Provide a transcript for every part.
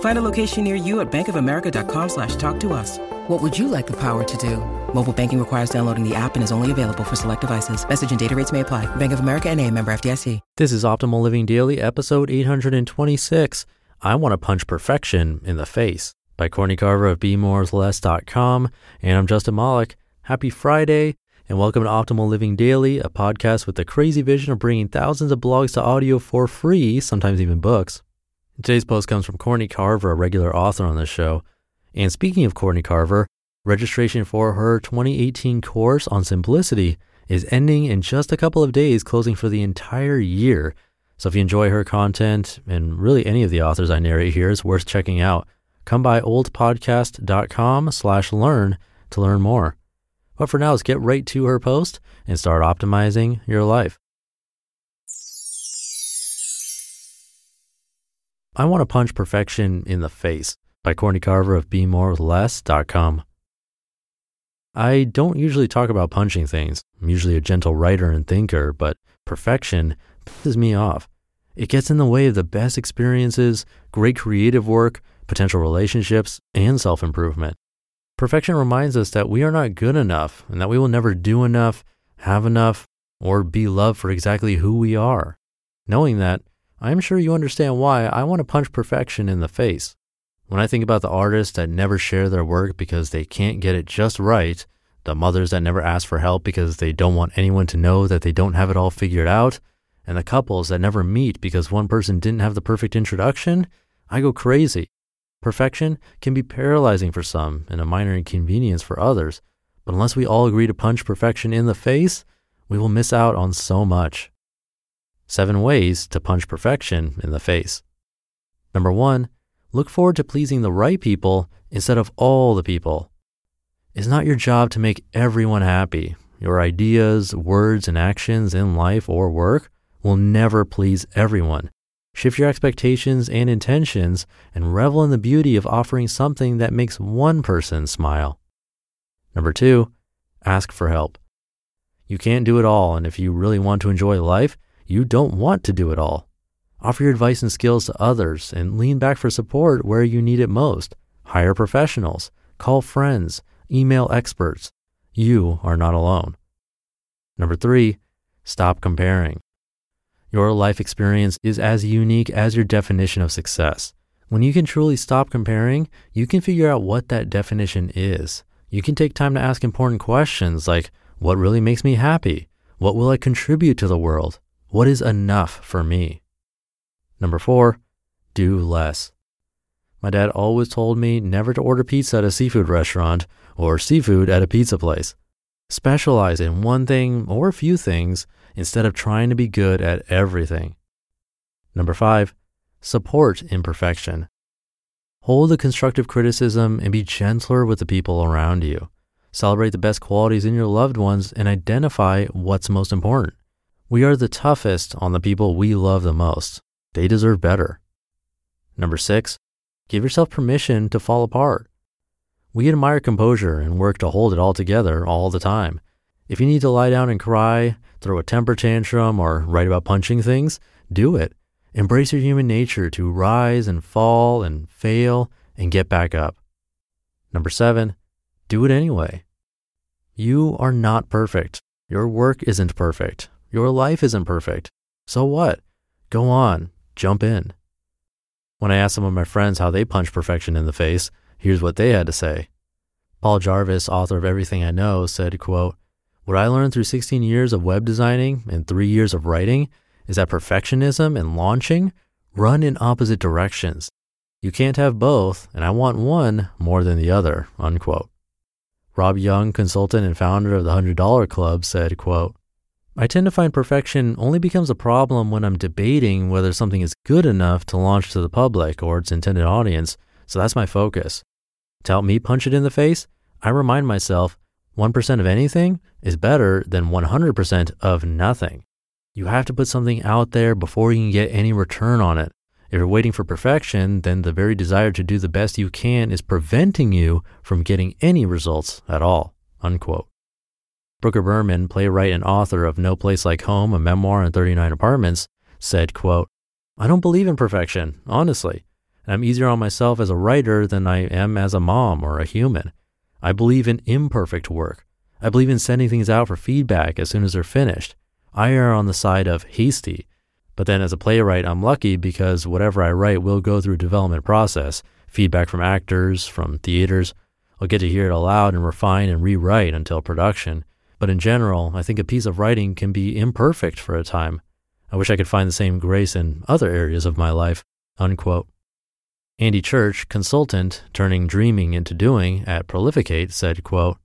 Find a location near you at bankofamerica.com slash talk to us. What would you like the power to do? Mobile banking requires downloading the app and is only available for select devices. Message and data rates may apply. Bank of America and a member FDIC. This is Optimal Living Daily, episode 826. I want to punch perfection in the face by Courtney Carver of BeMoreWithLess.com. And I'm Justin Malik. Happy Friday and welcome to Optimal Living Daily, a podcast with the crazy vision of bringing thousands of blogs to audio for free, sometimes even books. Today's post comes from Courtney Carver, a regular author on this show. And speaking of Courtney Carver, registration for her 2018 course on simplicity is ending in just a couple of days, closing for the entire year. So if you enjoy her content and really any of the authors I narrate here, it's worth checking out. Come by oldpodcast.com slash learn to learn more. But for now, let's get right to her post and start optimizing your life. I want to punch perfection in the face by Courtney Carver of BeMoreWithLess.com. I don't usually talk about punching things. I'm usually a gentle writer and thinker, but perfection pisses me off. It gets in the way of the best experiences, great creative work, potential relationships, and self improvement. Perfection reminds us that we are not good enough and that we will never do enough, have enough, or be loved for exactly who we are. Knowing that, I'm sure you understand why I want to punch perfection in the face. When I think about the artists that never share their work because they can't get it just right, the mothers that never ask for help because they don't want anyone to know that they don't have it all figured out, and the couples that never meet because one person didn't have the perfect introduction, I go crazy. Perfection can be paralyzing for some and a minor inconvenience for others, but unless we all agree to punch perfection in the face, we will miss out on so much. Seven ways to punch perfection in the face. Number one, look forward to pleasing the right people instead of all the people. It's not your job to make everyone happy. Your ideas, words, and actions in life or work will never please everyone. Shift your expectations and intentions and revel in the beauty of offering something that makes one person smile. Number two, ask for help. You can't do it all, and if you really want to enjoy life, you don't want to do it all. Offer your advice and skills to others and lean back for support where you need it most. Hire professionals, call friends, email experts. You are not alone. Number three, stop comparing. Your life experience is as unique as your definition of success. When you can truly stop comparing, you can figure out what that definition is. You can take time to ask important questions like, what really makes me happy? What will I contribute to the world? What is enough for me? Number four, do less. My dad always told me never to order pizza at a seafood restaurant or seafood at a pizza place. Specialize in one thing or a few things instead of trying to be good at everything. Number five, support imperfection. Hold the constructive criticism and be gentler with the people around you. Celebrate the best qualities in your loved ones and identify what's most important. We are the toughest on the people we love the most. They deserve better. Number six, give yourself permission to fall apart. We admire composure and work to hold it all together all the time. If you need to lie down and cry, throw a temper tantrum, or write about punching things, do it. Embrace your human nature to rise and fall and fail and get back up. Number seven, do it anyway. You are not perfect. Your work isn't perfect. Your life isn't perfect. So what? Go on, jump in. When I asked some of my friends how they punch perfection in the face, here's what they had to say. Paul Jarvis, author of Everything I Know, said, quote, What I learned through 16 years of web designing and three years of writing is that perfectionism and launching run in opposite directions. You can't have both, and I want one more than the other, unquote. Rob Young, consultant and founder of the $100 Club, said, quote, I tend to find perfection only becomes a problem when I'm debating whether something is good enough to launch to the public or its intended audience, so that's my focus. To help me punch it in the face, I remind myself 1% of anything is better than 100% of nothing. You have to put something out there before you can get any return on it. If you're waiting for perfection, then the very desire to do the best you can is preventing you from getting any results at all. Unquote. Brooke Berman, playwright and author of No Place Like Home, a memoir and 39 apartments, said, quote, I don't believe in perfection, honestly. I'm easier on myself as a writer than I am as a mom or a human. I believe in imperfect work. I believe in sending things out for feedback as soon as they're finished. I err on the side of hasty but then as a playwright, I'm lucky because whatever I write will go through a development process, feedback from actors, from theaters. I'll get to hear it aloud and refine and rewrite until production. But in general, I think a piece of writing can be imperfect for a time. I wish I could find the same grace in other areas of my life. Unquote. Andy Church, consultant turning dreaming into doing at Prolificate, said, quote,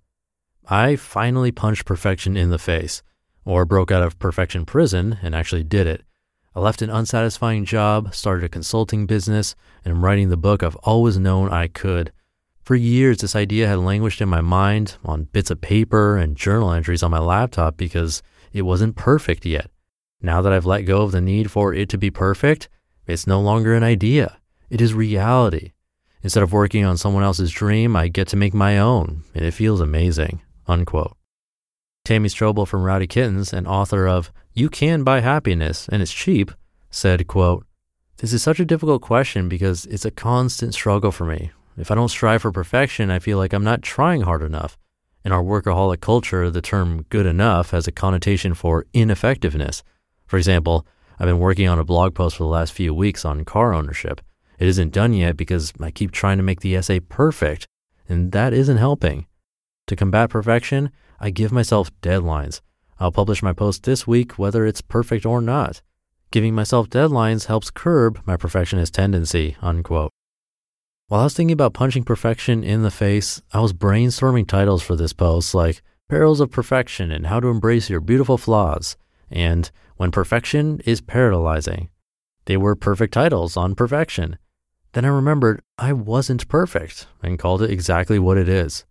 I finally punched perfection in the face, or broke out of perfection prison and actually did it. I left an unsatisfying job, started a consulting business, and am writing the book I've always known I could. For years, this idea had languished in my mind on bits of paper and journal entries on my laptop because it wasn't perfect yet. Now that I've let go of the need for it to be perfect, it's no longer an idea. It is reality. Instead of working on someone else's dream, I get to make my own, and it feels amazing. Unquote. Tammy Strobel from Rowdy Kittens and author of You Can Buy Happiness and It's Cheap said, quote, This is such a difficult question because it's a constant struggle for me. If I don't strive for perfection, I feel like I'm not trying hard enough. In our workaholic culture, the term good enough has a connotation for ineffectiveness. For example, I've been working on a blog post for the last few weeks on car ownership. It isn't done yet because I keep trying to make the essay perfect, and that isn't helping. To combat perfection, I give myself deadlines. I'll publish my post this week, whether it's perfect or not. Giving myself deadlines helps curb my perfectionist tendency, unquote. While I was thinking about punching perfection in the face, I was brainstorming titles for this post like Perils of Perfection and How to Embrace Your Beautiful Flaws and When Perfection is Paralyzing. They were perfect titles on perfection. Then I remembered I wasn't perfect and called it exactly what it is.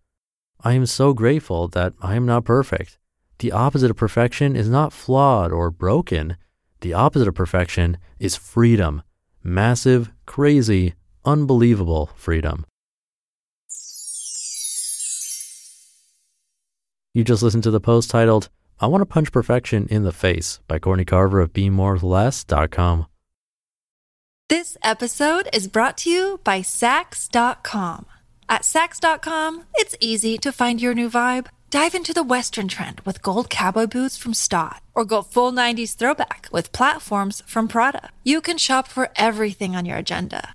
I am so grateful that I am not perfect. The opposite of perfection is not flawed or broken. The opposite of perfection is freedom. Massive, crazy, unbelievable freedom. You just listened to the post titled, I Want to Punch Perfection in the Face by Courtney Carver of BeMoreWithLess.com. This episode is brought to you by Saks.com. At Saks.com, it's easy to find your new vibe. Dive into the Western trend with gold cowboy boots from Staud, or go full 90s throwback with platforms from Prada. You can shop for everything on your agenda,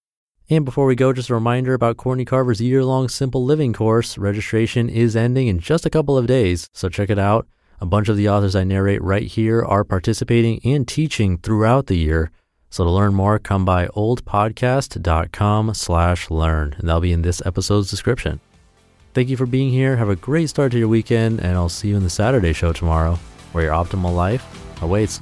And before we go, just a reminder about Courtney Carver's year long Simple Living course. Registration is ending in just a couple of days, so check it out. A bunch of the authors I narrate right here are participating and teaching throughout the year. So to learn more, come by oldpodcast.com slash learn, and that'll be in this episode's description. Thank you for being here. Have a great start to your weekend, and I'll see you in the Saturday show tomorrow, where your optimal life awaits.